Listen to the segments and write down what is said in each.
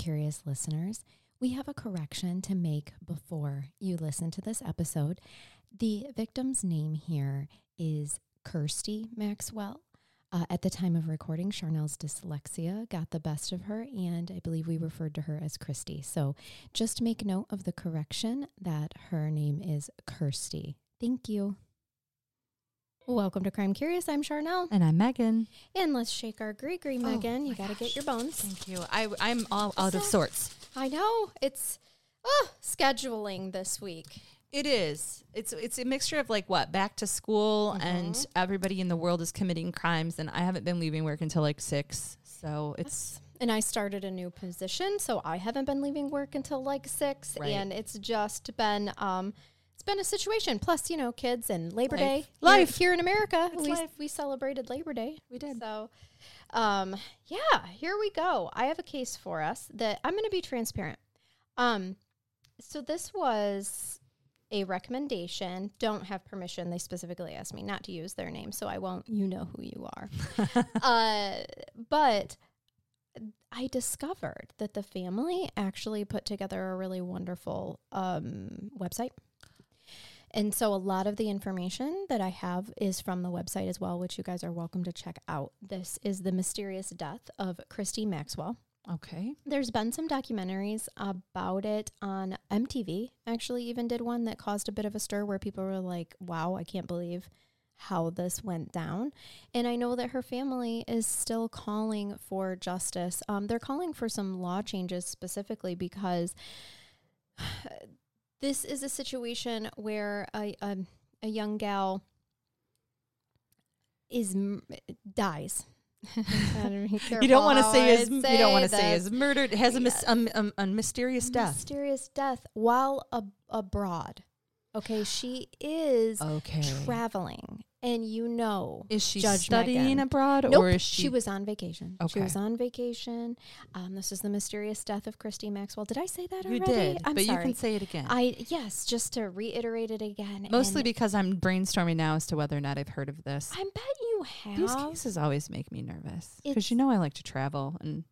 Curious listeners. We have a correction to make before you listen to this episode. The victim's name here is Kirsty Maxwell. Uh, at the time of recording, Charnell's dyslexia got the best of her, and I believe we referred to her as Christy. So just make note of the correction that her name is Kirsty. Thank you. Welcome to Crime Curious. I'm Charnell. And I'm Megan. And let's shake our gree gree, Megan. you got to get your bones. Thank you. I, I'm all out of sorts. I know. It's oh, scheduling this week. It is. It's it's a mixture of like what back to school Mm-hmm. and everybody in the world is committing crimes, and I haven't been leaving work until like six. So it's And I started a new position, so I haven't been leaving work until like six, Right. and it's just been um, it's been a situation. Plus, you know, kids and Labor Life. Day here- Life. here, in America. It's we life. we celebrated Labor Day. We did. So, um, yeah, here we go. I have a case for us that I'm going to be transparent. Um, so this was a recommendation. Don't have permission. They specifically asked me not to use their name, so I won't. You know who you are. uh, but I discovered that the family actually put together a really wonderful um, website. And so a lot of the information that I have is from the website as well, which you guys are welcome to check out. This is the mysterious death of Christy Maxwell. okay. There's been some documentaries about it on MTV. Actually, even did one that caused a bit of a stir where people were like, wow, I can't believe how this went down. And I know that her family is still calling for justice. Um, they're calling for some law changes specifically because this is a situation where a, a, a young gal is m- dies. I don't be You don't want to say is you don't want to say is murdered. Has a, mis- um, um, a mysterious death. Mysterious death while ab- abroad. Okay, she is Okay. traveling, and you know, Is she Judge studying Megan. abroad, nope, or is she? she was on vacation. She was on vacation. Um, this is the mysterious death of Christy Maxwell. Did I say that you already? did, I'm but sorry. you can say it again. I yes, just to reiterate it again. Mostly and because I'm brainstorming now as to whether or not I've heard of this. I bet you have. These cases always make me nervous because you know I like to travel, and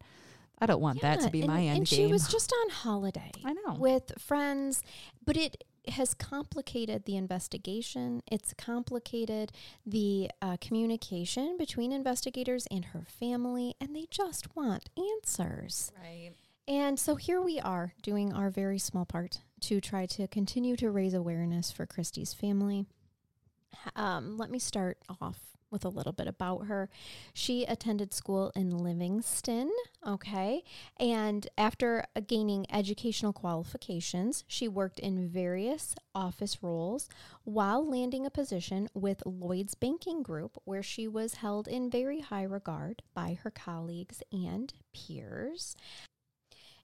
I don't want that to Yeah, be and, my end and game. she was just on holiday. I know. with friends, but it has complicated the investigation. It's complicated the uh, communication between investigators and her family, and they just want answers. right. And so here we are doing our very small part to try to continue to raise awareness for Christy's family. Um, let me start off with a little bit about her. She attended school in Livingston, okay? And after gaining educational qualifications, she worked in various office roles while landing a position with Lloyd's Banking Group, where she was held in very high regard by her colleagues and peers.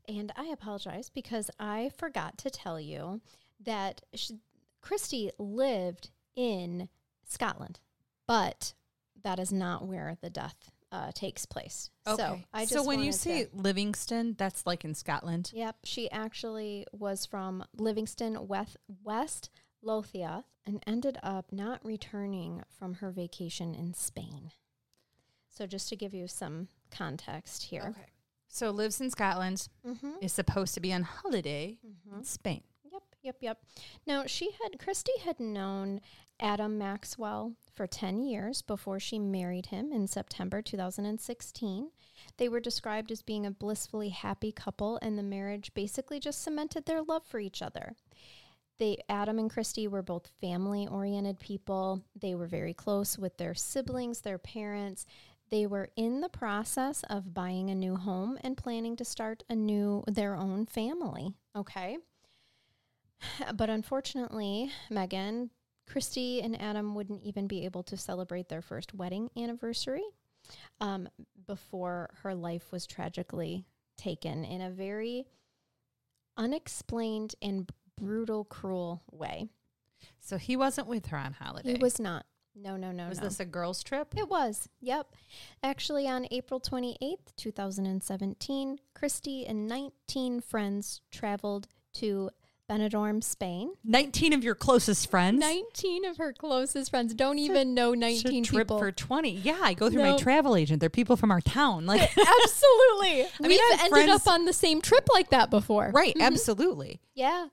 And I apologize because I forgot to tell you that she, Christy lived in Scotland, but that is not where the death uh, takes place. So Okay. I just so when you say to- Livingston, that's like in Scotland. Yep, she actually was from Livingston, West, West Lothian, and ended up not returning from her vacation in Spain. So just to give you some context here. Okay. So lives in Scotland, Mm-hmm. is supposed to be on holiday Mm-hmm. in Spain. Yep, yep. Now she had Christy had known Adam Maxwell for 10 years before she married him in September 2016. They were described as being a blissfully happy couple and the marriage basically just cemented their love for each other. They Adam and Christy were both family oriented people. They were very close with their siblings, their parents. They were in the process of buying a new home and planning to start a new their own family. Okay. But unfortunately, Megan, Christy, and Adam wouldn't even be able to celebrate their first wedding anniversary um, before her life was tragically taken in a very unexplained and brutal, cruel way. So he wasn't with her on holiday. He was not. No, no, no, Was no. this a girls' trip? It was. Yep. Actually, on April 28th, 2017, Christy and 19 friends traveled to Benidorm, Spain. 19 of your closest friends. 19 of her closest friends don't even know It's a 19 trip people. for 20. Yeah, I go through my travel agent. They're people from our town. Like, Absolutely. I We've I ended friends- up on the same trip like that before. right, mm-hmm. absolutely. Yeah.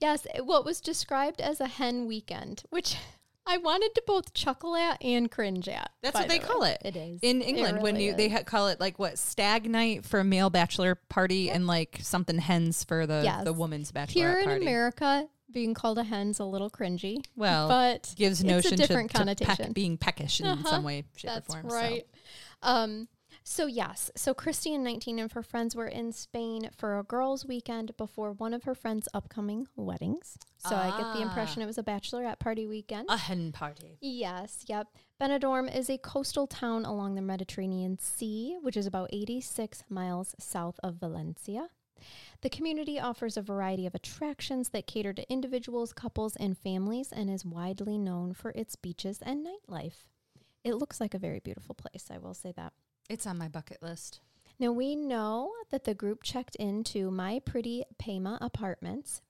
Yes. What was described as a hen weekend, which I wanted to both chuckle at and cringe at. That's what they the call way. it. It is. In It England, when really you they ha- call it like what stag night for a male bachelor party and like something hens for the Yes. the woman's bachelor party. Here in party. America, being called a hen's a little cringy. well, but gives it's a notion different to, to peck- being peckish in Uh-huh. some way, shape, That's or form. so. right. Um, so yes, so Christy and 19 of her friends were in Spain for a girls' weekend before one of her friends' upcoming weddings. So I get the Ah. impression it was a bachelorette party weekend. A hen party. Yes, yep. Benidorm is a coastal town along the Mediterranean Sea, which is about 86 miles south of Valencia. The community offers a variety of attractions that cater to individuals, couples, and families and is widely known for its beaches and nightlife. It looks like a very beautiful place, I will say that. It's on my bucket list. Now we know that the group checked into My Pretty Pema Apartments,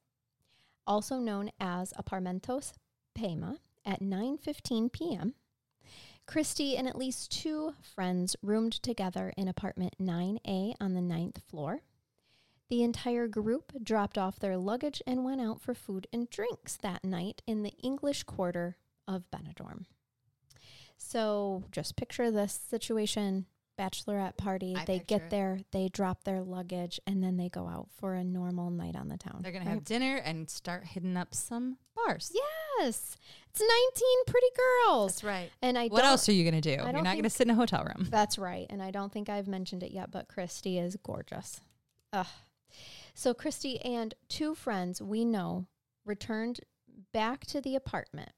also known as Apartamentos Pema, at 9:15 p.m. Christy and at least two friends roomed together in apartment 9A on the ninth floor. The entire group dropped off their luggage and went out for food and drinks that night in the English quarter of Benidorm. So just picture this situation bachelorette party. I they get it. there, they drop their luggage, and then they go out for a normal night on the town. They're gonna right? have dinner and start hitting up some bars. Yes. It's 19 pretty girls. That's right. And I What don't- else are you gonna do? You're don't not gonna sit in a hotel room. That's right. And I don't think I've mentioned it yet, but Christy is gorgeous. Ugh. So Christy and two friends we know returned back to the apartment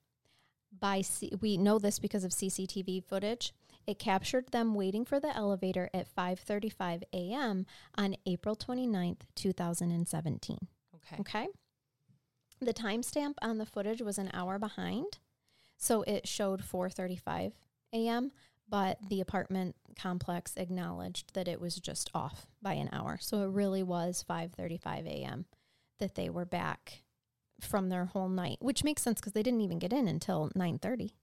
by C- we know this because of CCTV footage. It captured them waiting for the elevator at 5:35 a.m. on April 29th, 2017. Okay. Okay. The timestamp on the footage was an hour behind. So it showed 4:35 a.m., but the apartment complex acknowledged that it was just off by an hour. So it really was 5:35 a.m. that they were back from their whole night, which makes sense cuz they didn't even get in until 9:30.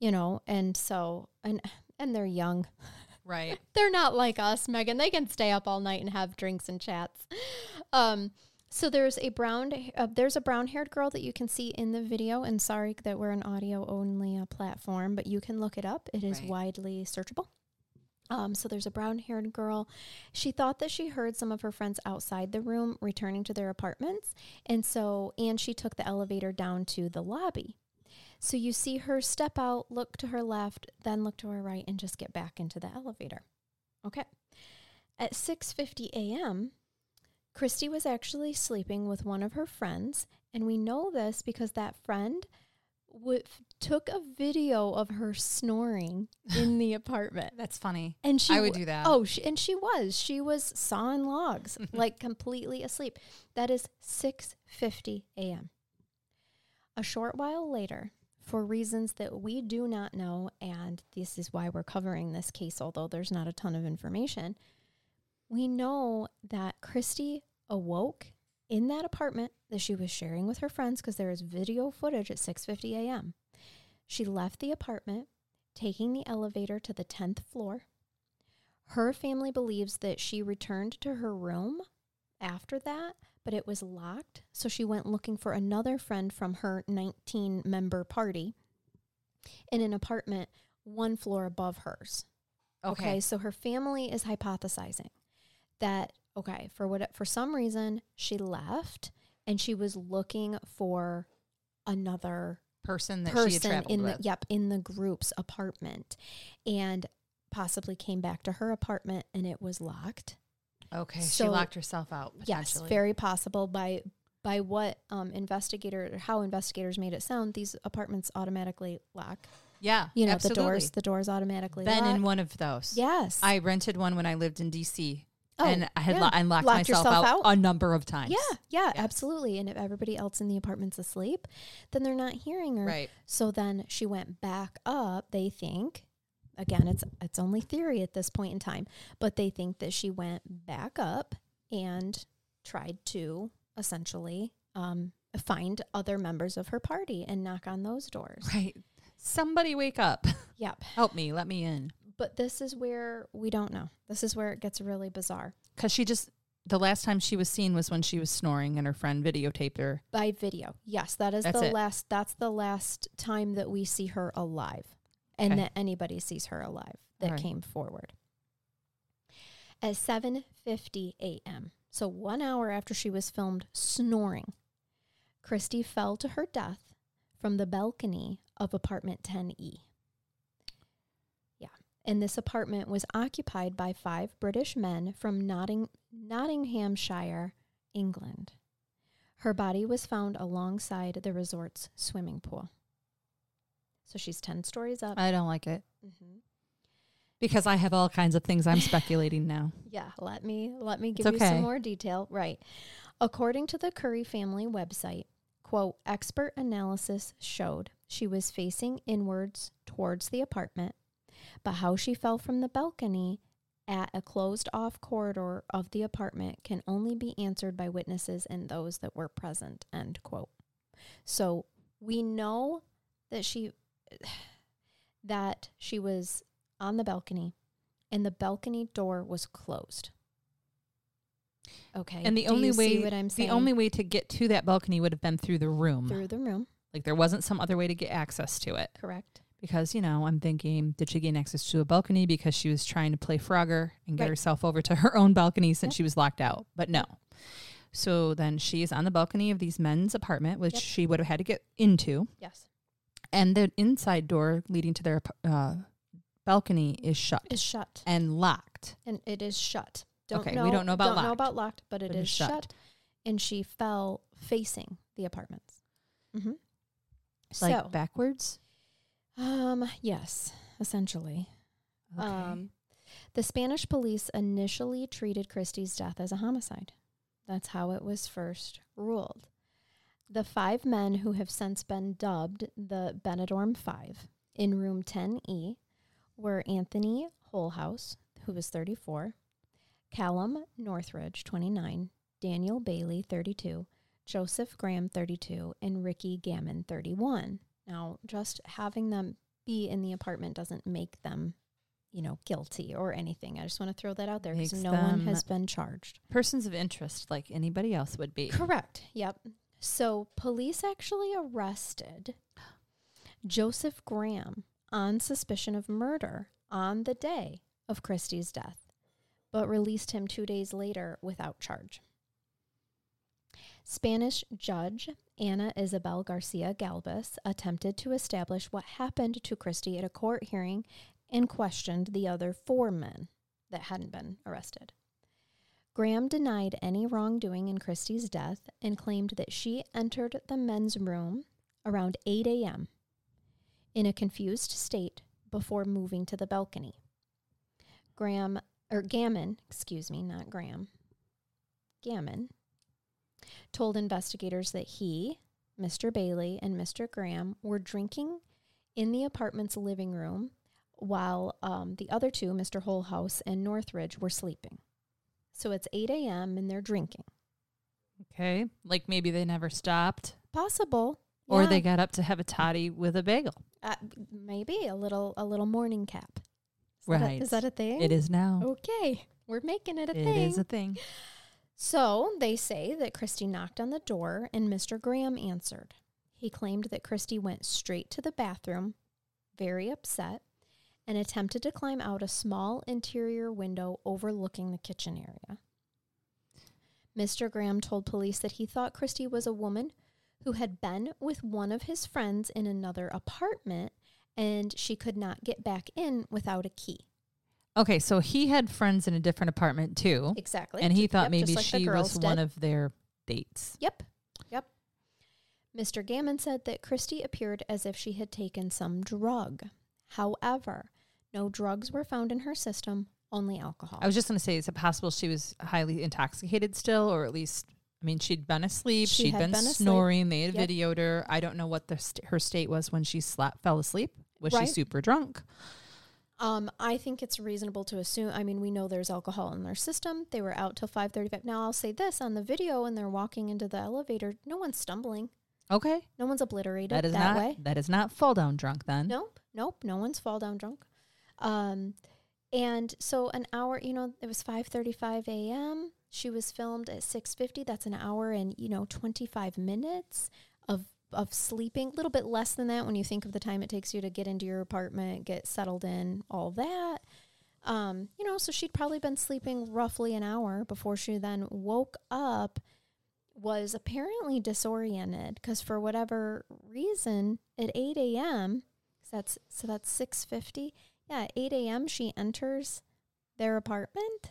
You know, and so and and they're young. Right. They're not like us, Megan. They can stay up all night and have drinks and chats. Um, so there's a brown uh, there's a brown haired girl that you can see in the video. And sorry that we're an audio only uh, platform, but you can look it up. It is Right. widely searchable. Um, so there's a brown haired girl. She thought that she heard some of her friends outside the room returning to their apartments. And so, and she took the elevator down to the lobby. So you see her step out, look to her left, then look to her right, and just get back into the elevator. Okay. At 6:50 a.m., Christy was actually sleeping with one of her friends, and we know this because that friend w- took a video of her snoring in the apartment. That's funny. And she I would do that. Oh, she, and she was. She was sawing logs, like completely asleep. That is 6:50 a.m. A short while later, for reasons that we do not know, and this is why we're covering this case, although there's not a ton of information, we know that Christy awoke in that apartment that she was sharing with her friends because there is video footage at 6:50 a.m. She left the apartment, taking the elevator to the 10th floor. Her family believes that she returned to her room after that, but it was locked. So she went looking for another friend from her 19 member party in an apartment one floor above hers. Okay. so her family is hypothesizing that okay, for what for some reason she left and she was looking for another Person that she had person traveled in with. the yep in the group's apartment and possibly came back to her apartment and it was locked. Okay, she locked herself out. Yes, very possible by by what um, investigator or how investigators made it sound. These apartments automatically lock. yeah, You know, absolutely. the doors the doors automatically Been lock. in one of those. yes. I rented one when I lived in DC, Oh, and I had yeah. lo- I locked, Locked myself out, out? a number of times. yeah, yeah, Yeah. absolutely. And if everybody else in the apartment's asleep, then they're not hearing her. right. So then she went back up, they think. Again, it's it's only theory at this point in time, but they think that she went back up and tried to essentially um, find other members of her party and knock on those doors. Right. Somebody wake up. Yep. Help me. Let me in. But this is where we don't know. This is where it gets really bizarre. Because she just, the last time she was seen was when she was snoring and her friend videotaped her. By video. Yes, that is That's the it. last that's the last time that we see her alive and Okay. that anybody sees her alive that right. came forward. At 7:50 a.m. So 1 hour after she was filmed snoring, Christy fell to her death from the balcony of apartment 10E. Yeah. And this apartment was occupied by five British men from Notting- Nottinghamshire, England. Her body was found alongside the resort's swimming pool. So she's 10 stories up. I don't like it hmm because I have all kinds of things I'm speculating now. Yeah, let me let me give It's you some more detail. Right. According to the Curry family website, quote, expert analysis showed she was facing inwards towards the apartment, but how she fell from the balcony at a closed off corridor of the apartment can only be answered by witnesses and those that were present, end quote. So we know that she that she was on the balcony and the balcony door was closed. Okay. And the do only way, what I'm saying? the only way to get to that balcony would have been through the room. through the room, Like there wasn't some other way to get access to it. correct? Because, you know, I'm thinking, did she gain access to a balcony because she was trying to play Frogger and get Right. herself over to her own balcony since Yep. she was locked out? But no. So then she is on the balcony of these men's apartment, which Yep. she would have had to get into. Yes. And the inside door leading to their uh, balcony is shut Is shut. and locked. And it is shut. Don't Okay, know, we don't know about don't know locked, about locked, but it but is it's shut. shut. And she fell facing the apartments. Mm-hmm. Like so, backwards. um, yes, essentially. Okay. Um, the Spanish police initially treated Christie's death as a homicide. That's how it was first ruled. The five men who have since been dubbed the Benidorm Five in room 10E were Anthony Holhouse, who was 34, Callum Northridge, 29, Daniel Bailey, 32, Joseph Graham, 32, and Ricky Gammon, 31. Now, just having them be in the apartment doesn't make them, you know, guilty or anything. I just want to throw that out there because no one has been charged. Persons of interest, like anybody else would be. Correct. Yep. So police actually arrested Joseph Graham on suspicion of murder on the day of Christie's death, but released him two days later without charge. Spanish judge Ana Isabel Garcia Galvez attempted to establish what happened to Christie at a court hearing and questioned the other four men that hadn't been arrested. Graham denied any wrongdoing in Christie's death and claimed that she entered the men's room around 8 a.m. in a confused state before moving to the balcony. Graham, or Gammon, excuse me, not Graham, Gammon, told investigators that he, Mr. Bailey, and Mr. Graham were drinking in the apartment's living room while um, the other two, Mr. Holhouse and Northridge, were sleeping. So it's 8 a.m. and they're drinking. Okay. Like maybe they never stopped Possible. or yeah. they got up to have a toddy with a bagel. uh, maybe a little a little morning cap. Is that a- Right. is that a thing? It is now. Okay, we're making it a It thing. It is a thing. so they say that Christy knocked on the door and Mr. Graham answered. He claimed that Christy went straight to the bathroom, very upset, and attempted to climb out a small interior window overlooking the kitchen area. Mr. Graham told police that he thought Christy was a woman who had been with one of his friends in another apartment and she could not get back in without a key. Okay, so he had friends in a different apartment too, Exactly. and he thought yep, maybe like she was girls one of their dates. Yep. Yep. Mr. Gammon said that Christy appeared as if she had taken some drug. However, no drugs were found in her system, only alcohol. I was just going to say, is it possible she was highly intoxicated still, or at least, I mean, she'd been asleep, She she'd had been, been snoring, they had Yep. videoed her. I don't know what the st- her state was when she slept, fell asleep. Was Right. she super drunk? Um, I think it's reasonable to assume. I mean, we know there's alcohol in their system. They were out till five thirty-five. Now, I'll say this on the video, when they're walking into the elevator, no one's stumbling, Okay, no one's obliterated that is that not way. that is not fall down drunk then. Nope, nope, no one's fall down drunk. Um, and so an hour, you know, it was five thirty-five a.m. She was filmed at six fifty. That's an hour and you know twenty-five minutes of of sleeping. A little bit less than that when you think of the time it takes you to get into your apartment, get settled in, all that. Um, you know, so she'd probably been sleeping roughly an hour before she then woke up. Was apparently disoriented because for whatever reason at eight a.m. So that's so that's six fifty. Yeah, eight a.m. She enters their apartment.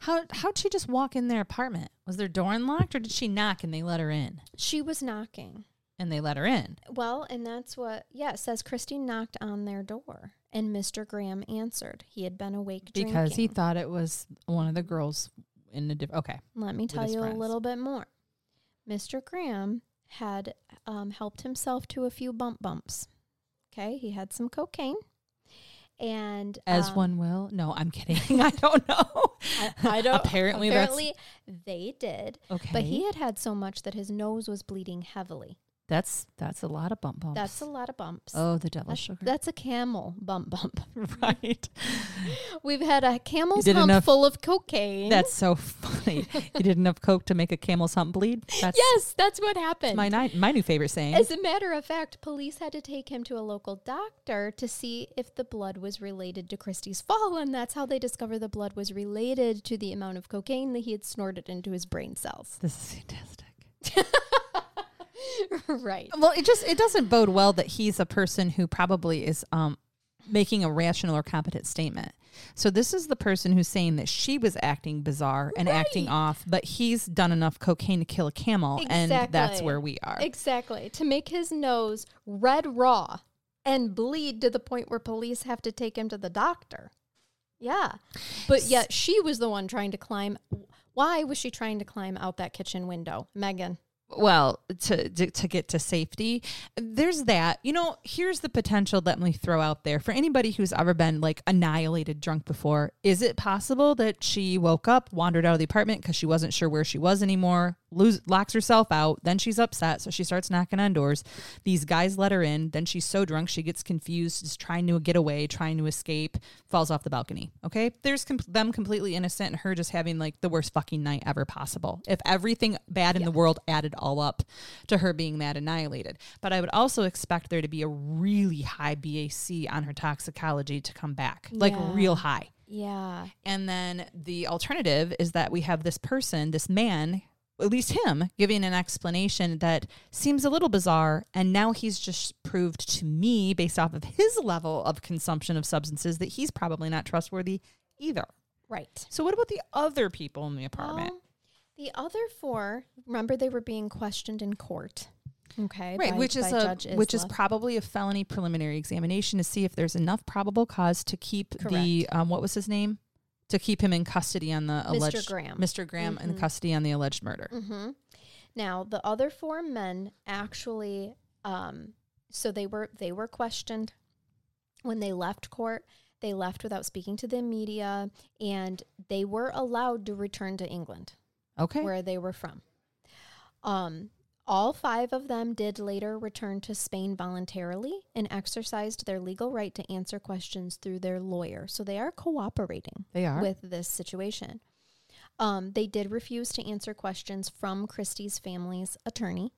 How how'd she just walk in their apartment? Was their door unlocked, or did she knock and they let her in? She was knocking. And they let her in. Well, and that's what yeah it says. Christy knocked on their door, and Mr. Graham answered. He had been awake because he thought it was one of the girls in the different. Okay, Let me tell you friends. a little bit more. Mr. Graham had um, helped himself to a few bump bumps. Okay, he had some cocaine, and as um, one will. No, I'm kidding. I don't know. I, I don't. Apparently, apparently they did. Okay, But he had had so much that his nose was bleeding heavily. That's that's a lot of bump bumps. That's a lot of bumps. oh, the devil that's, sugar. that's a camel bump bump. right. We've had a camel's hump enough- full of cocaine. That's so funny. you did enough coke to make a camel's hump bleed. That's yes, that's what happened. my ni- my new favorite saying. As a matter of fact, police had to take him to a local doctor to see if the blood was related to Christie's fall, and that's how they discovered the blood was related to the amount of cocaine that he had snorted into his brain cells. this is fantastic. right. Well, it just it doesn't bode well that he's a person who probably is um making a rational or competent statement. So this is the person who's saying that she was acting bizarre and acting off, but he's done enough cocaine to kill a camel, and that's where we are. Exactly. To make his nose red raw and bleed to the point where police have to take him to the doctor. Yeah. But yet she was the one trying to climb. Why was she trying to climb out that kitchen window? Megan. Well to, to to get to safety. There's that. You know here's the potential let me throw out there. For anybody who's ever been like annihilated drunk before is it possible that she woke up wandered out of the apartment because she wasn't sure where she was anymore lose, locks herself out. Then she's upset so she starts knocking on doors. These guys let her in. Then she's so drunk she gets confused is trying to get away trying to escape falls off the balcony okay? There's com- them completely innocent and her just having like the worst fucking night ever possible. If everything bad in the world added all up to her being that annihilated. But i would also expect there to be a really high bac on her toxicology to come back like Yeah. real high. Yeah. and then the alternative is that we have this person, this man, at least him, giving an explanation that seems a little bizarre. And now he's just proved to me, based off of his level of consumption of substances, that he's probably not trustworthy either. Right. So, what about the other people in the apartment? Well, the other four, remember they were being questioned in court. Okay. Right, by- which is a which is probably a felony preliminary examination to see if there's enough probable cause to keep the um, what was his name to keep him in custody on the alleged Mr. Graham. Mr. Graham in Mhm. custody on the alleged murder. Mm-hmm. Now the other four men actually, um, so they were they were questioned when they left court. They left without speaking to the media, and they were allowed to return to England, Okay. where they were from. Um, all five of them did later return to Spain voluntarily and exercised their legal right to answer questions through their lawyer. So they are cooperating They are. with this situation. Um, they did refuse to answer questions from Christie's family's attorney.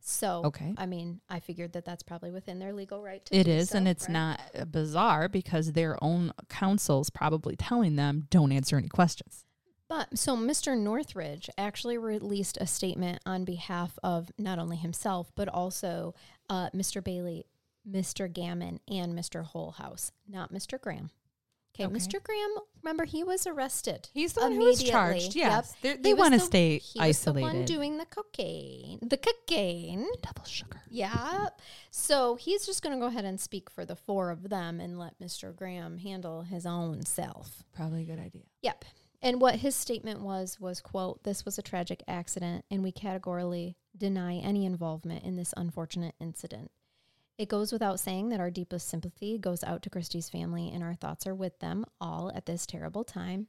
So, Okay. I mean, I figured that that's probably within their legal right to It is, so, and it's right? not bizarre because their own counsel's probably telling them don't answer any questions. But so Mr. Northridge actually released a statement on behalf of not only himself, but also uh, Mr. Bailey, Mr. Gammon, and Mr. Wholehouse, not Mr. Graham. Okay, Okay. Mr. Graham, remember he was arrested. He's the one who was charged. Yep. Yes, They're- they want to stay he was the one isolated. doing the cocaine. The cocaine. Double sugar. Yeah. So he's just going to go ahead and speak for the four of them and let Mr. Graham handle his own self. Probably a good idea. Yep. And what his statement was was quote, "This was a tragic accident and we categorically deny any involvement in this unfortunate incident." It goes without saying that our deepest sympathy goes out to Christie's family and our thoughts are with them all at this terrible time.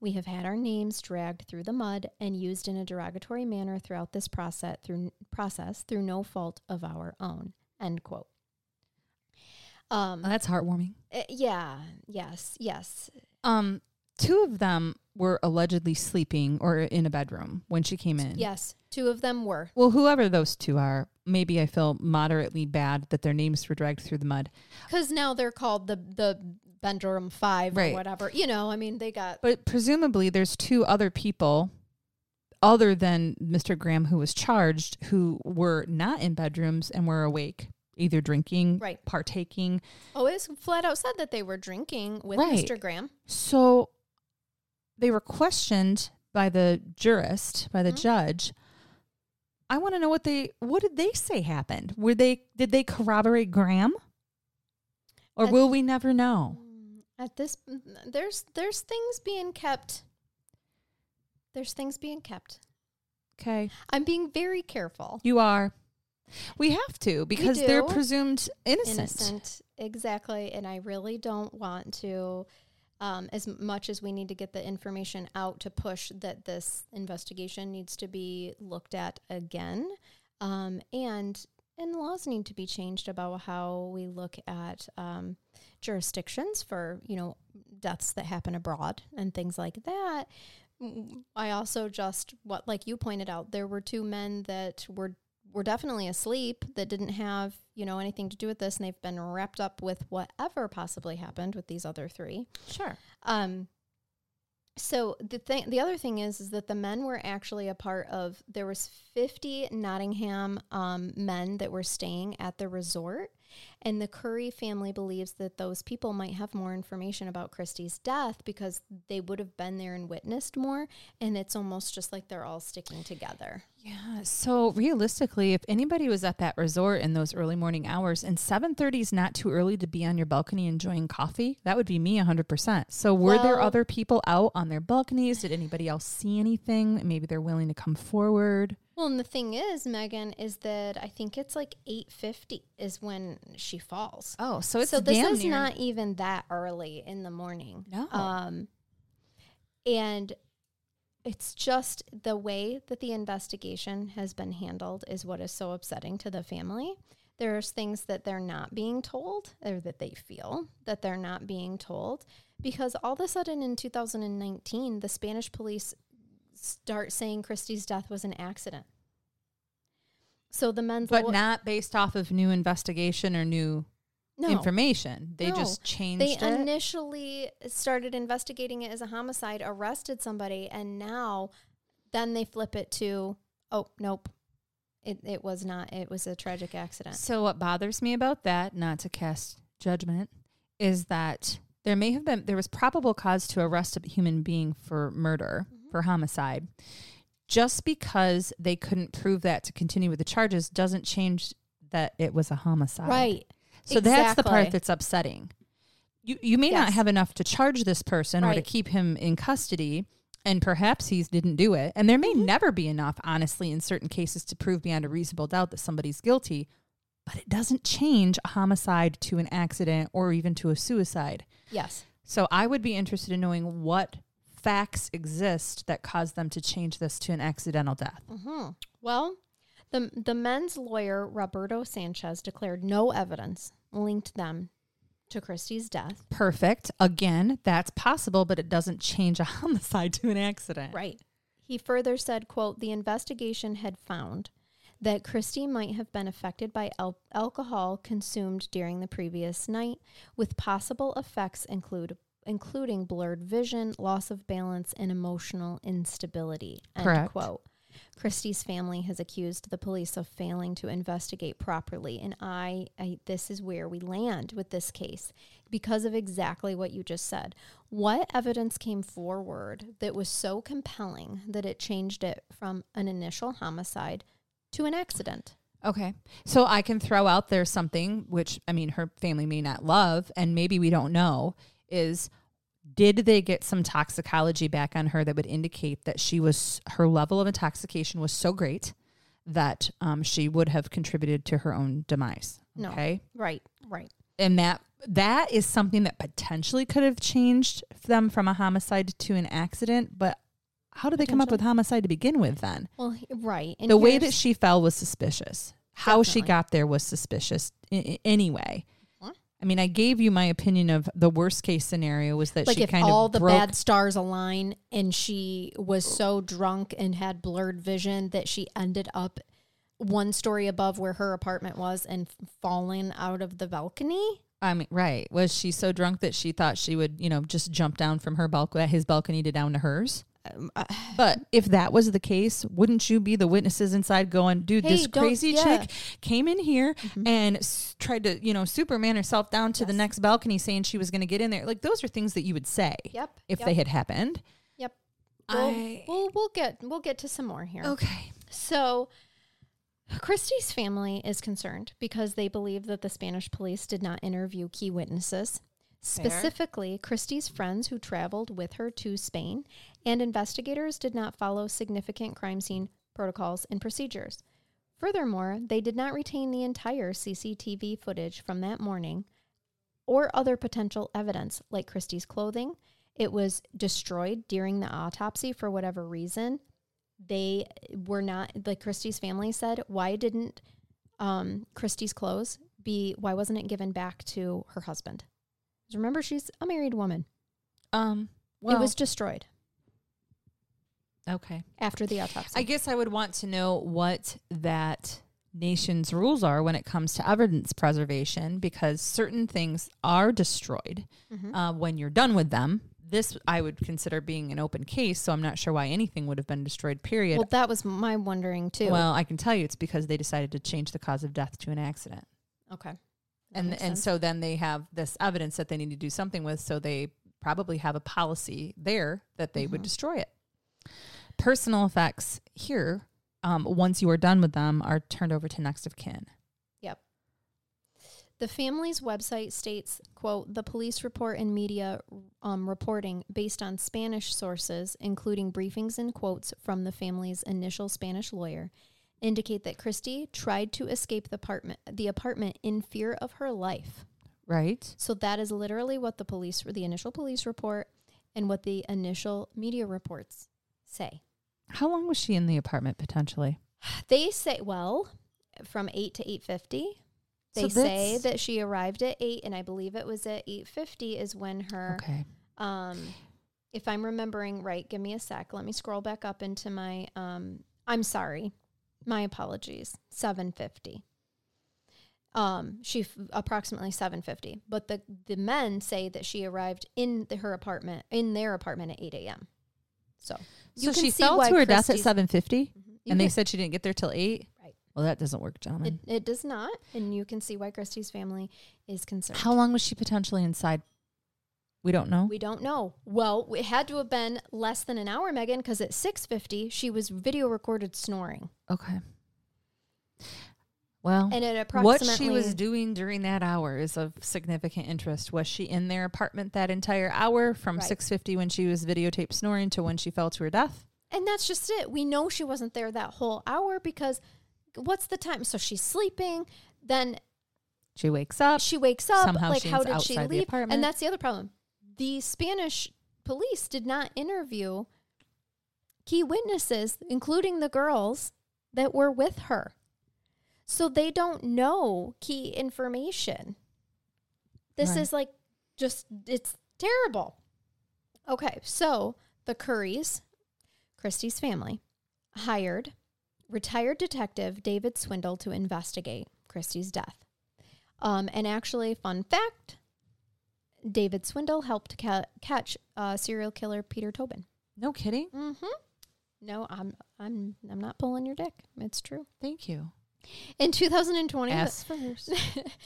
We have had our names dragged through the mud and used in a derogatory manner throughout this process through process through no fault of our own. End quote. Um, Oh, that's heartwarming. uh, yeah, yes, yes. Um, two of them were allegedly sleeping or in a bedroom when she came in. Yes, two of them were. Well, whoever those two are, maybe I feel moderately bad that their names were dragged through the mud. Because now they're called the the Benjamin Five Right. or whatever. You know, I mean, they got But presumably, there's two other people other than Mr. Graham who was charged who were not in bedrooms and were awake, either drinking, Right. partaking. oh, it's flat out said that they were drinking with Right. Mr. Graham. So they were questioned by the jurist, by the Mhm. judge. I want to know what they what did they say happened? Were they did they corroborate Graham? Or At- will we never know? Mm, At this, there's there's things being kept. There's things being kept. Okay. I'm being very careful. You are. We have to because they're presumed innocent. innocent exactly and i really don't want to um, as much as we need to get the information out to push that this investigation needs to be looked at again. Um, and and laws need to be changed about how we look at um, jurisdictions for you know deaths that happen abroad and things like that. Mm, i also just what like you pointed out there were two men that were were definitely asleep that didn't have you know anything to do with this and they've been wrapped up with whatever possibly happened with these other three Sure. um so the thing the other thing is is that the men were actually a part of there was 50 nottingham um, men that were staying at the resort and the curry family believes that those people might have more information about christie's death because they would have been there and witnessed more and it's almost just like they're all sticking together Yeah. So realistically, if anybody was at that resort in those early morning hours, and seven thirty is not too early to be on your balcony enjoying coffee, that would be me hundred percent. So were there other people out on their balconies? Did anybody else see anything? Maybe they're willing to come forward. Well, and the thing is, Megan, is that I think it's like eight fifty is when she falls. Oh, so it's so this is near- not even that early in the morning. No. Um, and it's just the way that the investigation has been handled is what is so upsetting to the family. There's things that they're not being told, or that they feel that they're not being told, because all of a sudden in 2019, the Spanish police start saying Christie's death was an accident. So the men's but law- not based off of new investigation or new no, information. They No. just changed They it. initially started investigating it as a homicide, arrested somebody, and now then they flip it to, oh, nope. It, it was not. It was a tragic accident. So what bothers me about that, not to cast judgment, is that there may have been there was probable cause to arrest a human being for murder. For homicide. Just because they couldn't prove that to continue with the charges doesn't change that it was a homicide. Right. So that's the part that's upsetting. You you may not have enough to charge this person or to keep him in custody, and perhaps he didn't do it. And there may Mm-hmm. never be enough, honestly, in certain cases to prove beyond a reasonable doubt that somebody's guilty. But it doesn't change a homicide to an accident or even to a suicide. Yes. So I would be interested in knowing what facts exist that caused them to change this to an accidental death. hmm Well, the the men's lawyer Roberto Sanchez declared no evidence linked them to Christie's death. Perfect. Again, that's possible, but it doesn't change a homicide to an accident. Right. He further said, quote, the investigation had found that Christie might have been affected by al- alcohol consumed during the previous night, with possible effects include including blurred vision, loss of balance, and emotional instability. End Correct. quote. Christie's family has accused the police of failing to investigate properly, and I, I this is where we land with this case because of exactly what you just said. What evidence came forward that was so compelling that it changed it from an initial homicide to an accident? Okay. So I can throw out there something which I mean her family may not love and maybe we don't know is did they get some toxicology back on her that would indicate that she was her level of intoxication was so great that um, she would have contributed to her own demise No. okay Right, right. and that that is something that potentially could have changed them from a homicide to an accident but how did they come up with homicide to begin with then Well, right. And the way that she fell was suspicious. How she got there was suspicious I- anyway. I mean, I gave you my opinion of the worst case scenario was that like she if kind all of the broke. bad stars align and she was so drunk and had blurred vision that she ended up one story above where her apartment was and falling out of the balcony. I mean, right? Was she so drunk that she thought she would, you know, just jump down from her balcony, his balcony, to down to hers? Um, But if that was the case, wouldn't you be the witnesses inside going, dude, Hey, this crazy yeah. chick came in here Mhm. and s- tried to, you know, Superman herself down to the next balcony saying she was going to get in there? Like, those are things that you would say Yep. if yep, they had happened. Yep. We'll, I- we'll we'll get we'll get to some more here. Okay. So, Christie's family is concerned because they believe that the Spanish police did not interview key witnesses, specifically Christie's friends who traveled with her to Spain, and investigators did not follow significant crime scene protocols and procedures. Furthermore, they did not retain the entire CCTV footage from that morning or other potential evidence like Christie's clothing. It was destroyed during the autopsy for whatever reason they were not like Christie's family said, why didn't um, Christie's clothes be why wasn't it given back to her husband? Remember, she's a married woman. Um, well, it was destroyed okay. after the autopsy. I guess I would want to know what that nation's rules are when it comes to evidence preservation because certain things are destroyed Mhm. uh, when you're done with them. This I would consider being an open case, so I'm not sure why anything would have been destroyed. Period. well, that was my wondering too. Well, I can tell you it's because they decided to change the cause of death to an accident. okay, That and and sense. so then they have this evidence that they need to do something with so they probably have a policy there that they would Mhm. destroy it personal effects here um, once you are done with them are turned over to next of kin Yep. The family's website states, quote, the police report and media um, reporting based on Spanish sources, including briefings and quotes from the family's initial Spanish lawyer, indicate that Christie tried to escape the apartment, the apartment in fear of her life. right So that is literally what the police, the initial police report and what the initial media reports say. how long was she in the apartment potentially They say, well, from 8 to 8.50. They So say that she arrived at 8, and I believe it was at 8.50 is when her, okay um, if I'm remembering right, give me a sec. Let me scroll back up into my, um, I'm sorry. My apologies. 7.50. Um, she f- approximately 7.50. But the, the men say that she arrived in the, her apartment, in their apartment at 8 a.m. So, so she fell to her death at Christie's- 750 mm-hmm. You and they said she didn't get there till 8 Right. well that doesn't work gentlemen. It, it does not, and you can see why Christie's family is concerned. how long was she potentially inside? We don't know. We don't know. Well, it had to have been less than an hour, Megan, because at six fifty she was video recorded snoring, okay well and at what she was doing during that hour is of significant interest. Was she in their apartment that entire hour from Right. 6:50 when she was videotaped snoring to when she fell to her death? and that's just it. We know she wasn't there that whole hour because what's the time? So she's sleeping, then She wakes up. she wakes up. Somehow like, how did she leave? And that's the other problem. The Spanish police did not interview key witnesses, including the girls that were with her. So they don't know key information. This Right. is like just, it's terrible. Okay, so the Currys, Christie's family, hired retired detective David Swindle to investigate Christie's death. Um, and actually, fun fact David Swindle helped ca- catch uh, serial killer Peter Tobin. no kidding. Mm-hmm. No, I'm I'm I'm not pulling your dick. It's true. Thank you. In 2020, the-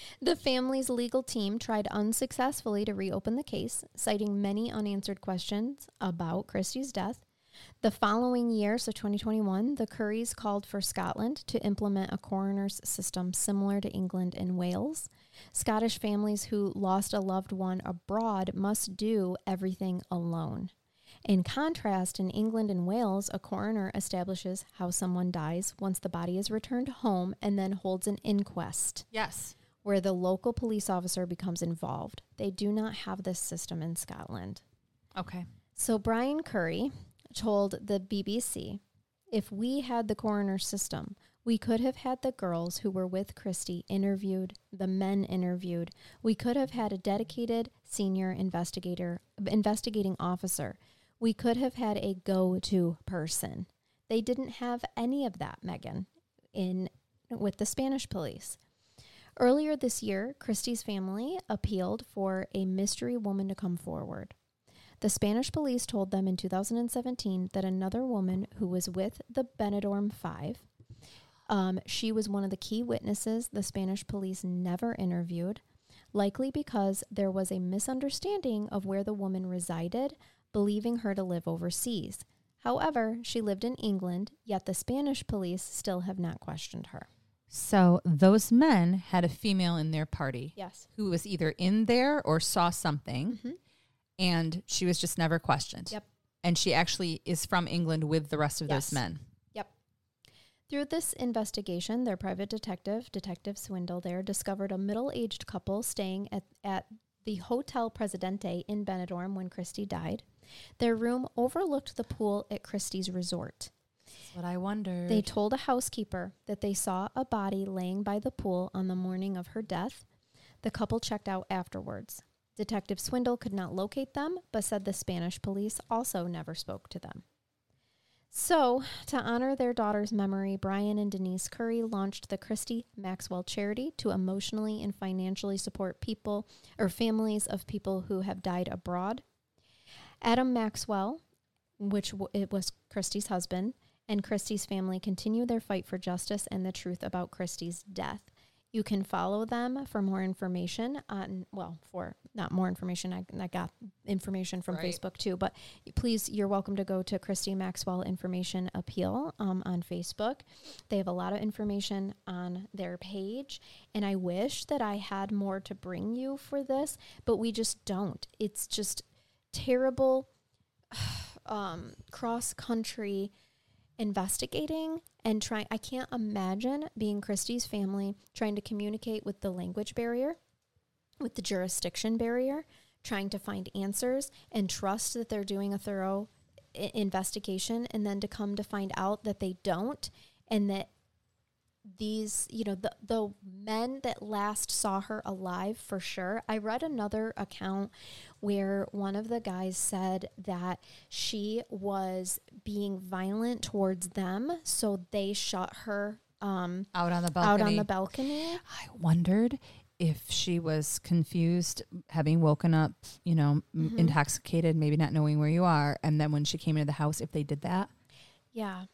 the family's legal team tried unsuccessfully to reopen the case, citing many unanswered questions about Christie's death. The following year, so 2021, the Currys called for Scotland to implement a coroner's system similar to England and Wales. Scottish families who lost a loved one abroad must do everything alone. In contrast, in England and Wales, a coroner establishes how someone dies once the body is returned home and then holds an inquest Yes. where the local police officer becomes involved. They do not have this system in Scotland. Okay. So Brian Curry told the BBC if we had the coroner system, we could have had the girls who were with Kirsty interviewed, the men interviewed. We could have had a dedicated senior investigator, investigating officer. We could have had a go-to person. They didn't have any of that, Megan, in with the Spanish police. Earlier this year, Kirsty's family appealed for a mystery woman to come forward. The Spanish police told them in 2017 that another woman who was with the Benidorm Five, um, she was one of the key witnesses the Spanish police never interviewed, likely because there was a misunderstanding of where the woman resided, believing her to live overseas. However, she lived in England, yet the Spanish police still have not questioned her. So those men had a female in their party Yes. who was either in there or saw something, Mhm. and she was just never questioned. Yep. And she actually is from England with the rest of Yes. those men. Yep. Through this investigation, their private detective, Detective Swindle, there discovered a middle aged couple staying at, at the Hotel Presidente in Benidorm when Kirsty died. Their room overlooked the pool at Kirsty's resort. That's what I wondered. They told a housekeeper that they saw a body laying by the pool on the morning of her death. The couple checked out afterwards. Detective Swindle could not locate them, but said the Spanish police also never spoke to them. So, to honor their daughter's memory, Brian and Denise Curry launched the Kirsty Maxwell Charity to emotionally and financially support people or families of people who have died abroad. Adam Maxwell, which w- it was Kirsty's husband, and Kirsty's family continue their fight for justice and the truth about Kirsty's death. You can follow them for more information on, well, for not more information. I, I got information from Right. Facebook too, but please, you're welcome to go to Kirsty Maxwell Information Appeal um, on Facebook. They have a lot of information on their page, and I wish that I had more to bring you for this, but we just don't. It's just terrible um, cross country investigating and trying. I can't imagine being Kirsty's family trying to communicate with the language barrier, with the jurisdiction barrier, trying to find answers and trust that they're doing a thorough I- investigation, and then to come to find out that they don't, and that these, you know, the the men that last saw her alive for sure. I read another account where one of the guys said that she was being violent towards them, so they shot her um, out on the balcony. out on the balcony. I wondered if she was confused, having woken up, you know, m Mhm. intoxicated, maybe not knowing where you are, and then when she came into the house, if they did that, Yeah,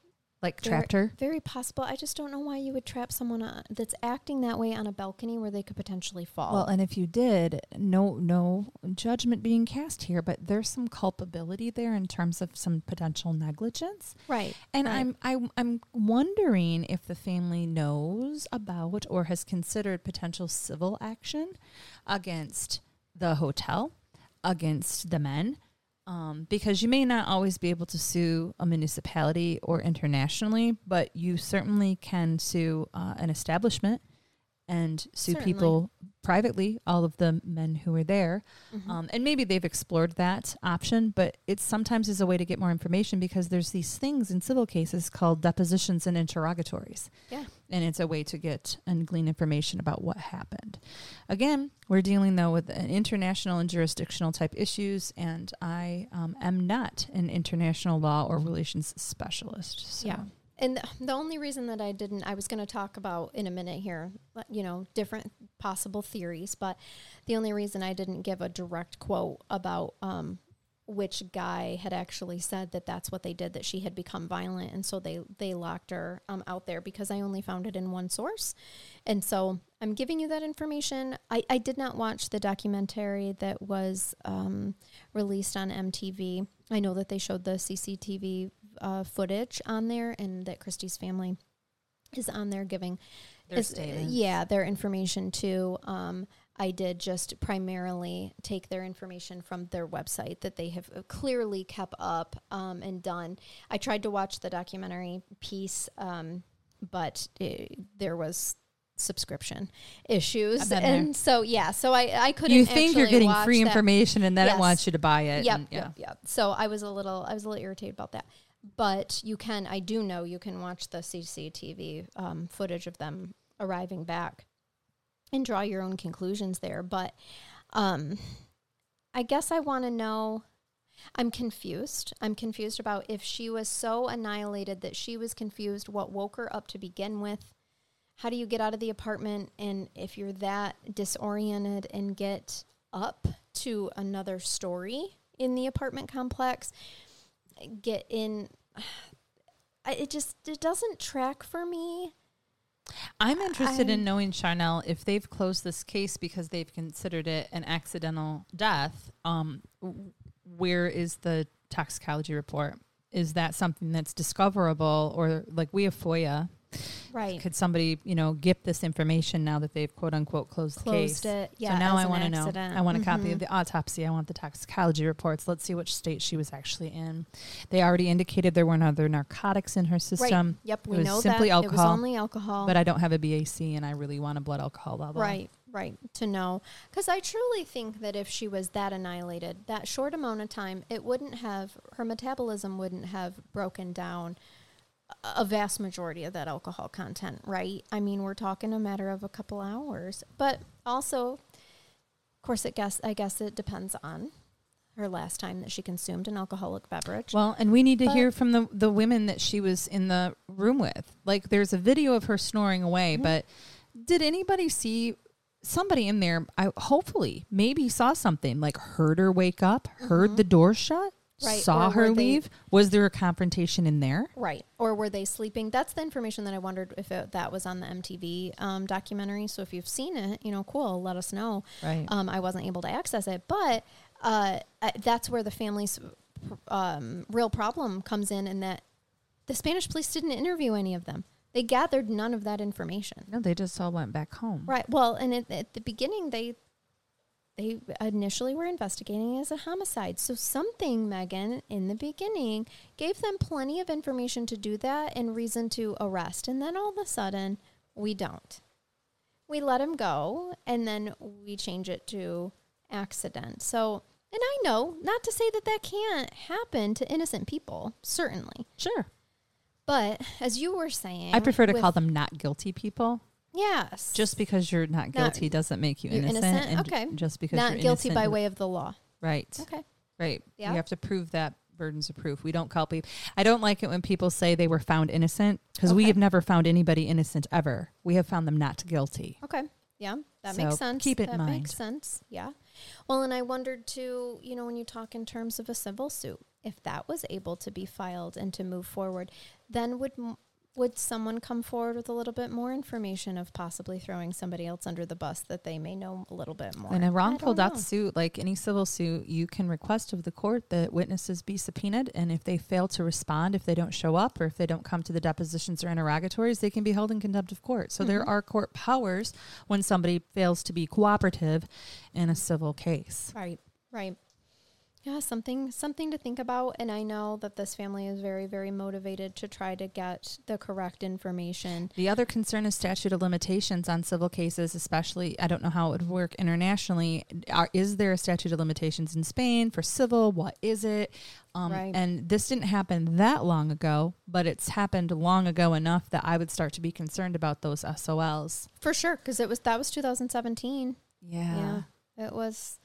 like trapped her. very possible. I just don't know why you would trap someone uh, that's acting that way on a balcony where they could potentially fall. Well, and if you did, no, no judgment being cast here, but there's some culpability there in terms of some potential negligence. right. And right. I'm I'm I'm wondering if the family knows about or has considered potential civil action against the hotel, against the men, um, because you may not always be able to sue a municipality or internationally, but you certainly can sue uh, an establishment and sue Certainly. people privately, all of the men who were there. Mhm. Um, and maybe they've explored that option, but it sometimes is a way to get more information because there's these things in civil cases called depositions and interrogatories. Yeah. And it's a way to get and glean information about what happened. Again, we're dealing though with an international and jurisdictional type issues, and I um, am not an international law or relations specialist. So. Yeah. And the, only reason that I didn't, I was going to talk about in a minute here, you know, different possible theories, but the only reason I didn't give a direct quote about um, which guy had actually said that that's what they did that she had become violent and so they they locked her um, out there because i only found it in one source. And so i'm giving you that information. I, I did not watch the documentary that was um, released on mtv i know that they showed the cctv uh, footage on there and that Kirsty's family is on there giving Their is- uh, statements. yeah their information too um, I did just primarily take their information from their website that they have uh, clearly kept up um, and done. I tried to watch the documentary piece, um, but it, there was subscription issues, I've there. and so yeah, so I I couldn't. You think you're getting free that. information and then Yes. it wants you to buy it. Yep, and- yeah. yep, yep. So I was a little, I was a little irritated about that. But you can, I do know you can watch the CCTV um, footage of them arriving back and draw your own conclusions there. But um, I guess I want to know. I'm confused. I'm confused about if she was so annihilated that she was confused what woke her up to begin with. How do you get out of the apartment? And if you're that disoriented and get up to another story in the apartment complex, get in. It just it doesn't track for me. I'm interested in I'm- knowing, Charnell, if they've closed this case because they've considered it an accidental death. Um, where is the toxicology report? Is that something that's discoverable, or like we have FOIA? Right. Could somebody, you know, get this information now that they've quote unquote closed, the case? Closed it. Yeah. so now I want to know. I want a copy Mhm. of the autopsy. I want the toxicology reports. Let's see which state she was actually in. They already indicated there were no other narcotics in her system, Yep, It we know simply that it was only alcohol. but I don't have a BAC, and I really want a blood alcohol level. Right, right. To know. Because I truly think that if she was that annihilated, that short amount of time, it wouldn't have, her metabolism wouldn't have broken down a- vast majority of that alcohol content, right? I mean, we're talking a matter of a couple hours. But also, of course, it guess, I guess it depends on her last time that she consumed an alcoholic beverage. Well, and we need to But- hear from the the women that she was in the room with. Like, there's a video of her snoring away, Mhm. but did anybody see somebody in there? I hopefully maybe saw something, like heard her wake up, heard Mhm. the door shut, Right, saw or her were they- leave. Was there a confrontation in there? Right. Or were they sleeping? That's the information that I wondered if it, that was on the MTV um, documentary. So if you've seen it, you know, cool, let us know. Right. Um, I wasn't able to access it, but uh, uh, that's where the family's um, real problem comes in, in that the Spanish police didn't interview any of them. They gathered none of that information. no, they just all went back home. Right. Well, and at, at the beginning, they they initially were investigating as a homicide. So something, Megan, in the beginning, gave them plenty of information to do that and reason to arrest. And then all of a sudden, we don't. We let him go, and then we change it to accident. So, and I know not to say that that can't happen to innocent people, certainly. Sure. But as you were saying, I prefer to with- call them not guilty people. Yes, Just because you're not guilty doesn't make you innocent. innocent? and Okay. Just because not guilty by way of the law. Right. Okay. Right. Yeah. You have to prove that burdens of proof. We don't call people. I don't like it when people say they were found innocent because we have never found anybody innocent ever. We have found them not guilty. Okay. Yeah, that So makes sense. keep it in that mind. makes sense. Yeah. Well, and I wondered too, you know, when you talk in terms of a civil suit, if that was able to be filed and to move forward, then would m- would someone come forward with a little bit more information of possibly throwing somebody else under the bus that they may know a little bit more? In a wrongful death know. suit, like any civil suit, you can request of the court that witnesses be subpoenaed, and if they fail to respond, if they don't show up, or if they don't come to the depositions or interrogatories, they can be held in contempt of court. So there Mhm. are court powers when somebody fails to be cooperative in a civil case. Right. Right. Yeah, something something to think about and I know that this family is very very motivated to try to get the correct information. The other concern is statute of limitations on civil cases, especially. I don't know how it would work internationally. Are, is there a statute of limitations in Spain for civil? What is it? Um, Right. And this didn't happen that long ago, but it's happened long ago enough that I would start to be concerned about those SOLs. For sure cuz it was that was 2017. Yeah. Yeah, it was.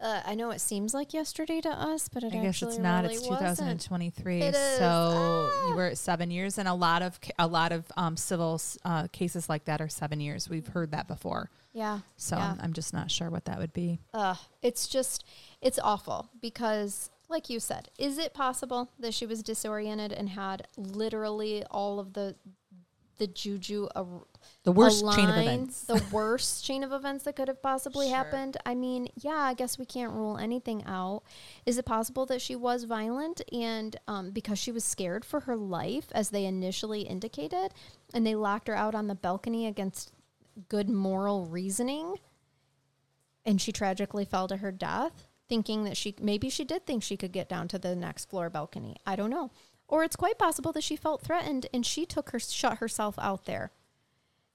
Uh, I know it seems like yesterday to us, but it I guess it's not. really it's 2023. It. So Ah. you were at seven years, and a lot of a lot of um, civil uh, cases like that are seven years. We've heard that before. Yeah, So Yeah. I'm, I'm just not sure what that would be. uh, it's just it's awful because, like you said, is it possible that she was disoriented and had literally all of the the juju a, The worst chain of events. the worst chain of events that could have possibly Sure. happened? I mean, yeah, I guess we can't rule anything out. Is it possible that she was violent and um, because she was scared for her life, as they initially indicated, and they locked her out on the balcony against good moral reasoning? and she tragically fell to her death, thinking that she maybe she did think she could get down to the next floor balcony. I don't know. Or it's quite possible that she felt threatened and she took her shut herself out there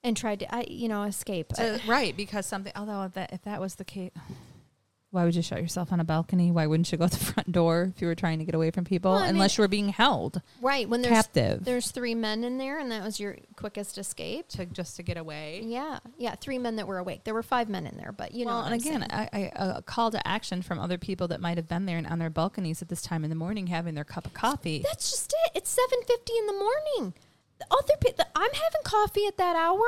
and tried to I, you know escape. Uh, right, because something. Although if that if that was the case, why would you shut yourself on a balcony? Why wouldn't you go out the front door if you were trying to get away from people? Well, Unless mean- you were being held right when there's captive there's three men in there and that was your quickest escape. to just to get away. Yeah, yeah, three men that were awake. There were five men in there, but you know. well, what and I'm again, saying. I, I, a call to action from other people that might have been there and on their balconies at this time in the morning having their cup of coffee. that's just it. It's seven fifty in the morning. The other people, I'm having coffee at that hour.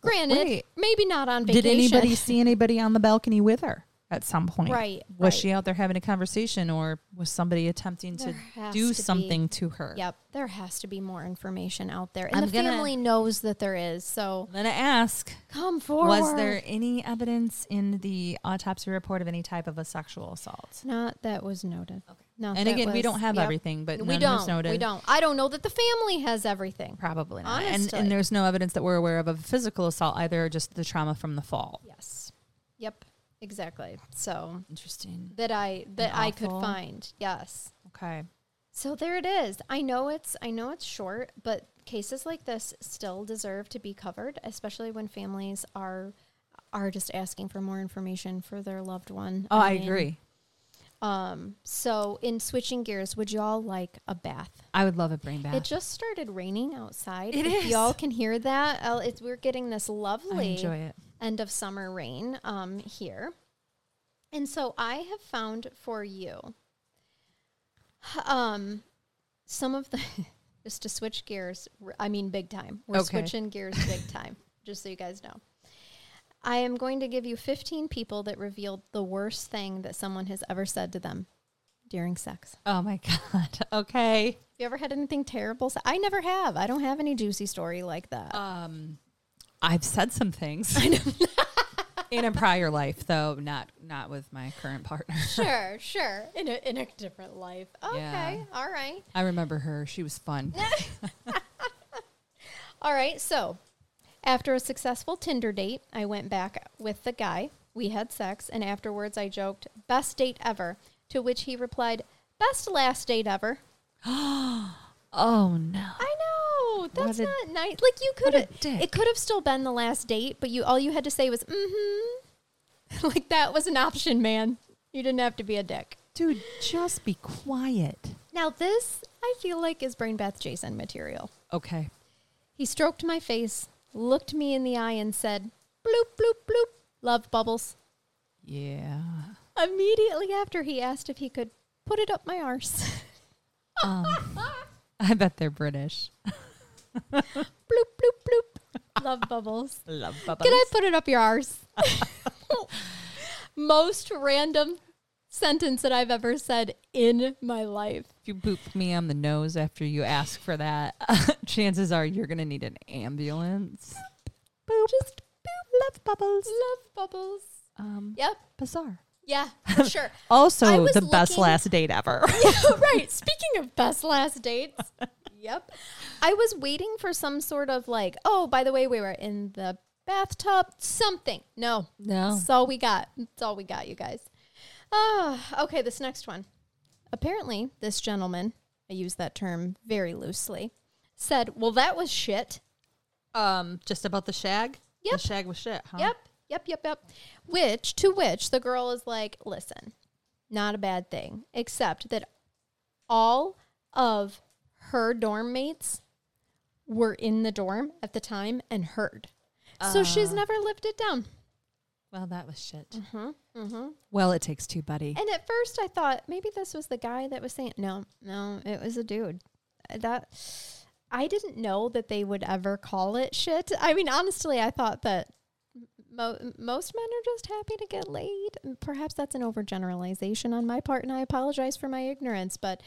Granted, Wait. maybe not on vacation. Did anybody see anybody on the balcony with her at some point? Right, Was right. she out there having a conversation or was somebody attempting There to do to be. something to her? Yep, there has to be more information out there, and I'm the gonna- family knows that there is. So I'm going to ask come forward. Was there any evidence in the autopsy report of any type of a sexual assault? Not that was noted. Okay. No, And again, we don't have yep. everything, but we don't. was. We don't. I don't know that the family has everything. Probably not. And, Honestly. and there's no evidence that we're aware of of a physical assault either, just the trauma from the fall. Yes. Yep. Exactly. So Interesting. that I that I could find. Yes. Okay. So there it is. I know it's I know it's short, but cases like this still deserve to be covered, especially when families are are just asking for more information for their loved one. Oh, I mean, agree. Um, so in switching gears, would y'all like a bath? I would love a brain bath. It just started raining outside. It if is. y'all can hear that, uh, it's, we're getting this I lovely enjoy it. end of summer rain um, here. And so I have found for you um, some of the, just to switch gears, I mean, big time. We're Okay. switching gears big time, just so you guys know. I am going to give you 15 people that revealed the worst thing that someone has ever said to them during sex. Oh my god. Okay. You ever had anything terrible? I never have. I don't have any juicy story like that. Um, I've said some things in a prior life, though not not with my current partner. sure, sure. In a in a different life. Okay, Yeah. all right, I remember her. She was fun. all right. So, after a successful Tinder date, I went back with the guy. We had sex, and afterwards, I joked, "Best date ever." To which he replied, "Best last date ever." Oh no. I know that's a- not nice. Like you could have, it could have still been the last date, but you all you had to say was mm-hmm. like that was an option, man. You didn't have to be a dick. Dude, just be quiet. Now this I feel like is brain bath Jason material. Okay. He stroked my face, looked me in the eye, and said, "Bloop bloop bloop, love bubbles." Yeah. Immediately after, he asked if he could put it up my arse. Um, I bet they're British. bloop bloop bloop, love bubbles. Love bubbles. Can I put it up your arse? Most random sentence that I've ever said in my life. If you boop me on the nose after you ask for that, chances are you're gonna need an ambulance. Boop. Just Love bubbles. love bubbles. Um, Yep. bizarre. Yeah, for sure. Also, was the best last date ever. yeah, right. Speaking of best last dates, yep. I was waiting for some sort of like, oh, by the way, we were in the bathtub, something. No, no. That's all we got. That's all we got, you guys. Ah, okay, this next one. Apparently, this gentleman, I use that term very loosely, said, Well, that was shit. Um, just about the shag. Yep. The shag was shit. Huh? Yep, yep, yep, yep. Which, to which the girl is like, Listen, not a bad thing, except that all of her dorm mates were in the dorm at the time and heard. So she's Ah. never lived it down. Well, that was shit. Mm-hmm, mm-hmm. Well, it takes two, buddy. And at first, I thought maybe this was the guy that was saying no, no, it was a dude. Uh, That I didn't know that they would ever call it shit. I mean, honestly, I thought that Mo- most men are just happy to get laid. Perhaps that's an overgeneralization on my part, and I apologize for my ignorance. But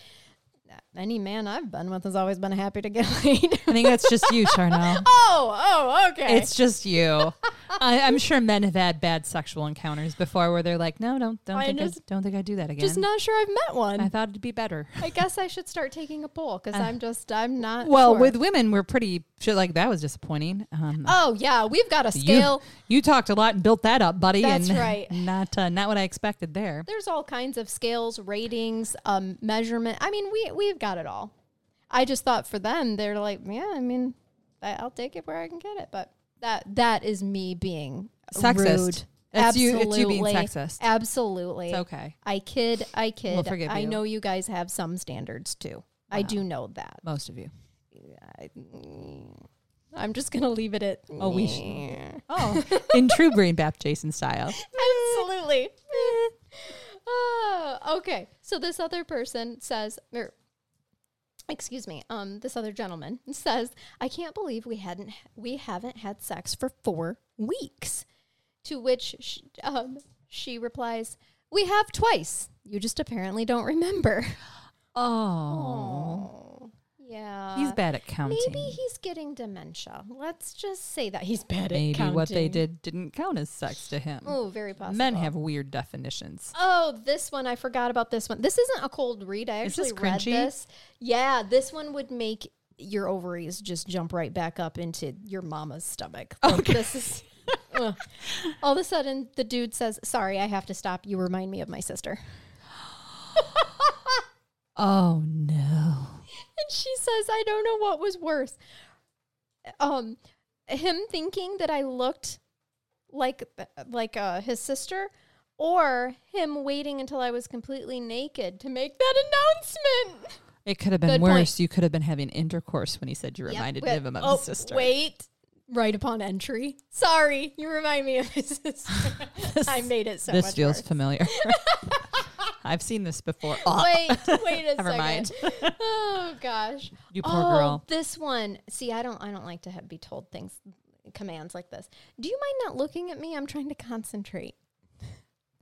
any man I've been with has always been happy to get laid. I think that's just you, Charnell. oh, oh, okay. It's just you. I, I'm sure men have had bad sexual encounters before where they're like, no, don't don't I think I, just- don't think I do that again. just not sure I've met one. I I, thought it'd be better. I guess I should start taking a poll because Uh, I'm just I'm not. Well, sure. with women, we're pretty shit. Like that was disappointing. Um, oh yeah, we've got a you- scale. You talked a lot and built that up, buddy. That's and right. Not uh, not what I expected there. There's all kinds of scales, ratings, um, measurement. I mean, we we've got it all. I just thought for them, they're like, yeah, I mean, I, I'll take it where I can get it. But that that is me being Sexist. rude. It's you. It's you being Absolutely. sexist. Absolutely. It's okay. I kid. I kid. We'll forgive I you. know you guys have some standards too. I do know that. Most of you. I, I'm just gonna leave it at. Oh, we should. Oh, in true Brain Bath Jason style. Absolutely. Ah, okay. So this other person says, or, excuse me, um, this other gentleman says, I can't believe we hadn't, we haven't had sex for four weeks. To which she, um, she replies, We have twice. You just apparently don't remember. Oh, Oh, yeah. he's bad at counting. Maybe he's getting dementia. Let's just say that he's bad at counting. Maybe what they did didn't count as sex to him. Oh, very possible. Men have weird definitions. Oh, this one I forgot about this one. This isn't a cold read. I Is this actually read this. Yeah, this one would make your ovaries just jump right back up into your mama's stomach. Like, Okay. This is ugh. all of a sudden the dude says, "Sorry, I have to stop. You remind me of my sister." Oh no. And she says, "I don't know what was worse. Um him thinking that I looked like like uh, his sister or him waiting until I was completely naked to make that announcement." It could have been Good worse. point. You could have been having intercourse when he said you Yep, reminded wait- him of oh, his sister. Wait, right upon entry. Sorry, you remind me of his sister. I made it so this much feels worse. familiar. I've seen this before. Oh, Wait, wait a Never second. mind. oh gosh. you poor oh, girl. this one. See, I don't. I don't like to have, be told things, commands like this. Do you mind not looking at me? I'm trying to concentrate.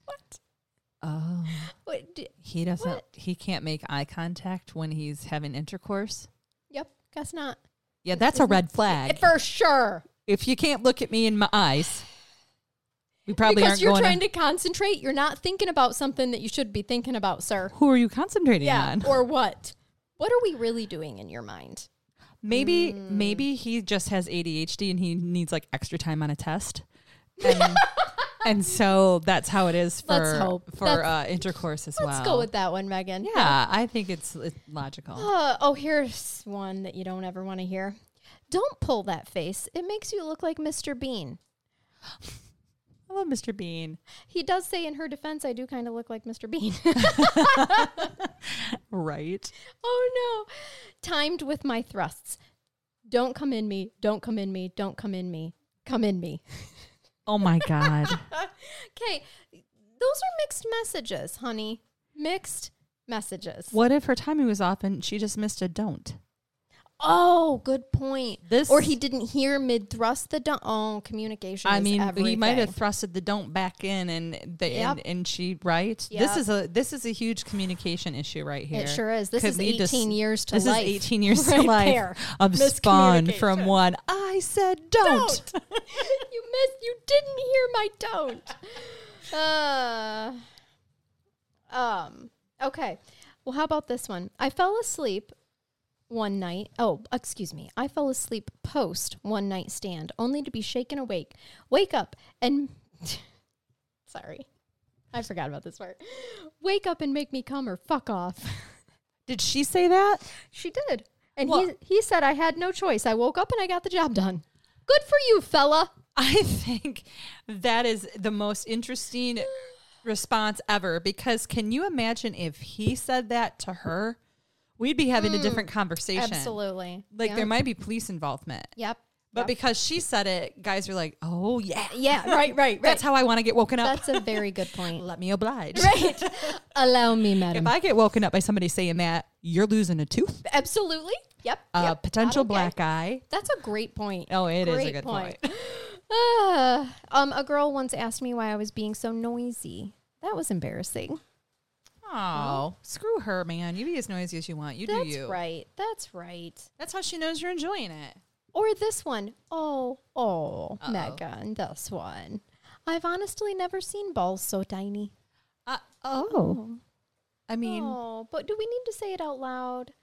What? Oh, do, he doesn't. What? He can't make eye contact when he's having intercourse. yep. Guess not. Yeah, that's a red flag. For sure. if you can't look at me in my eyes, we probably because aren't you're going. trying to, to concentrate. You're not thinking about something that you should be thinking about, sir. who are you concentrating Yeah. on? or what? What are we really doing in your mind? Maybe Mm. maybe he just has ADHD and he needs like extra time on a test. And, and so that's how it is for for uh, intercourse as well. Let's go with that one, Megan. Yeah, I think it's, it's logical. Uh, oh, here's one that you don't ever want to hear. Don't pull that face. It makes you look like Mr. Bean. I love Mr. Bean. He does say in her defense, I do kind of look like Mr. Bean. Right. oh no. Timed with my thrusts. Don't come in me. Don't come in me. Don't come in me. Come in me. Oh my God. Okay. Those are mixed messages, honey. Mixed messages. what if her timing was off and she just missed a don't? Oh, good point. This Or he didn't hear mid thrust the don't. Oh, communication. I mean, he might have thrusted the don't back in, and the Yep. and, and she right. This is a this is a huge communication issue right here. It sure is. This Could is to 18 years to this life. This is 18 years to right life there. of spawn from one. I said don't. you missed. You didn't hear my don't. Uh, um. Okay. Well, how about this one? I fell asleep one night. Oh, excuse me. I fell asleep post one night stand, only to be shaken awake. Wake up and. Sorry, I forgot about this part. Wake up and make me come or fuck off. Did she say that? She did. And Well- he he said I had no choice. I woke up and I got the job done. Good for you, fella. I think that is the most interesting response ever because can you imagine if he said that to her? We'd be having a different conversation. Mm. Absolutely. Like Yep. there might be police involvement. Yep. But Yep. because she said it, guys are like, "Oh yeah, yeah, right, right, right. that's how I want to get woken up." That's a very good point. Let me oblige. right. Allow me, madam. If. I get woken up by somebody saying that, you're losing a tooth, Absolutely. Yep. a yep. potential okay. black eye. That's a great point. Oh, it is a Great good point. Uh, um, a girl once asked me why I was being so noisy. That was embarrassing. Oh, screw her, man. You be as noisy as you want. You That's do you. That's right. That's right. That's how she knows you're enjoying it. Or this one. Oh, oh, Uh-oh. Megan, this one. I've honestly never seen balls so tiny. Uh, oh. I mean, oh, but do we need to say it out loud?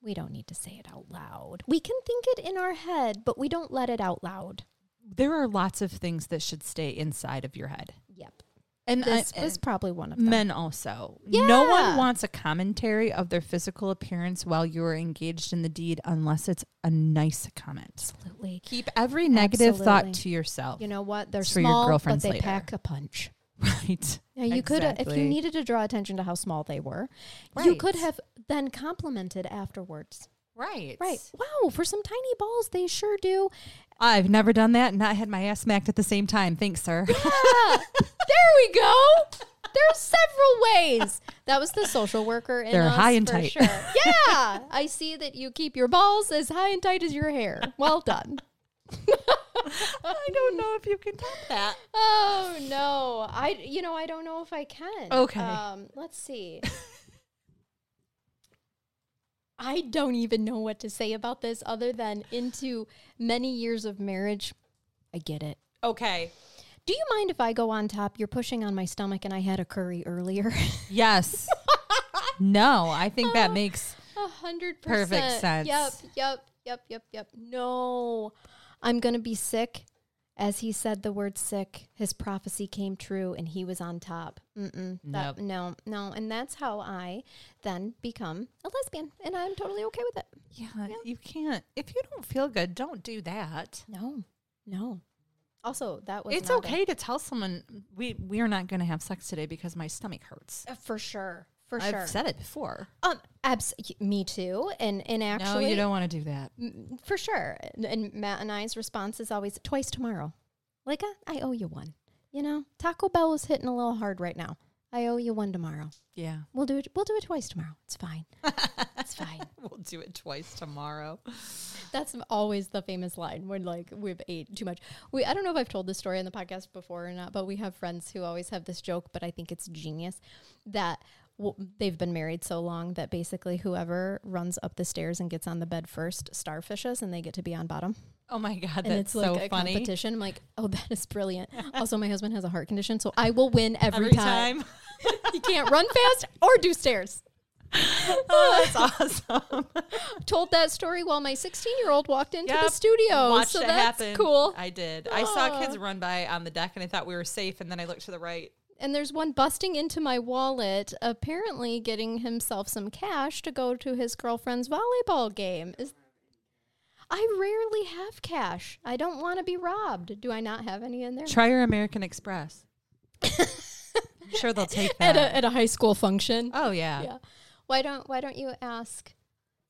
We don't need to say it out loud. We can think it in our head, but we don't let it out loud. there are lots of things that should stay inside of your head. Yep. And This I- was probably one of them. men also. Yeah. No one wants a commentary of their physical appearance while you are engaged in the deed unless it's a nice comment. Absolutely. Keep every negative thought to yourself. You know what? They're It's for your small, but they later. pack a punch. right. Yeah, you could uh, if you needed to draw attention to how small they were, you could have then complimented afterwards. Right. Right. Wow, for some tiny balls, they sure do. I've never done that and not had my ass smacked at the same time. Thanks, sir. Ah, there we go. There's several ways. That was the social worker in They're us high and for tight. Sure. Yeah, I see that you keep your balls as high and tight as your hair. Well done. I don't know if you can top that. Oh no, I you know I don't know if I can. Okay. Um, let's see. I don't even know what to say about this other than into many years of marriage. I get it. Okay. Do you mind if I go on top? You're pushing on my stomach, and I had a curry earlier. Yes. no, I think that makes A hundred Perfect sense. Yep, yep, yep, yep, yep. No, I'm gonna be sick. As he said the word sick, his prophecy came true, and he was on top. Mm-mm, that, Nope. No, no, and that's how I then become a lesbian, and I'm totally okay with it. yeah, you can't if you don't feel good, don't do that. No, no. Also, that was It's not a- okay to tell someone we we are not going to have sex today because my stomach hurts. uh, for sure, for I've sure. said it before. um, abs- me too, and and actually, no, you don't want to do that. Mm, For sure. And, and Matt and I's response is always twice tomorrow. Like, uh, I owe you one. You know, Taco Bell is hitting a little hard right now. I owe you one tomorrow. Yeah, We'll do it. We'll do it twice tomorrow. It's fine. it's fine. we'll do it twice tomorrow. That's always the famous line when like we've ate too much. We I don't know if I've told this story on the podcast before or not, but we have friends who always have this joke, but I think it's genius that w- they've been married so long that basically whoever runs up the stairs and gets on the bed first starfishes and they get to be on bottom. Oh my god, and that's it's like so a funny. competition. I'm like, oh, that is brilliant. also, my husband has a heart condition, so I will win every, Every time. time. he can't run fast or do stairs. oh, that's awesome. Told that story while my 16 year old walked into the studio. Watched so it that's happen. cool. I did. I saw kids run by on the deck and I thought we were safe and then I looked to the right. And there's one busting into my wallet, apparently getting himself some cash to go to his girlfriend's volleyball game. Is I rarely have cash. I don't want to be robbed. Do I not have any in there? Try your American Express. I'm sure they'll take at that. a at a high school function. oh yeah. yeah. Why don't Why don't you ask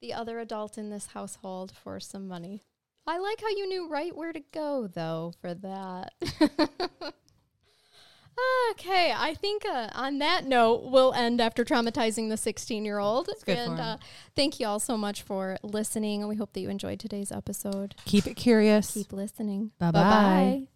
the other adult in this household for some money? I like how you knew right where to go though for that. okay, I think uh, on that note we'll end after traumatizing the 16 year old. And uh, thank you all so much for listening, and we hope that you enjoyed today's episode. Keep it curious. Keep listening. Bye-bye. Bye-bye.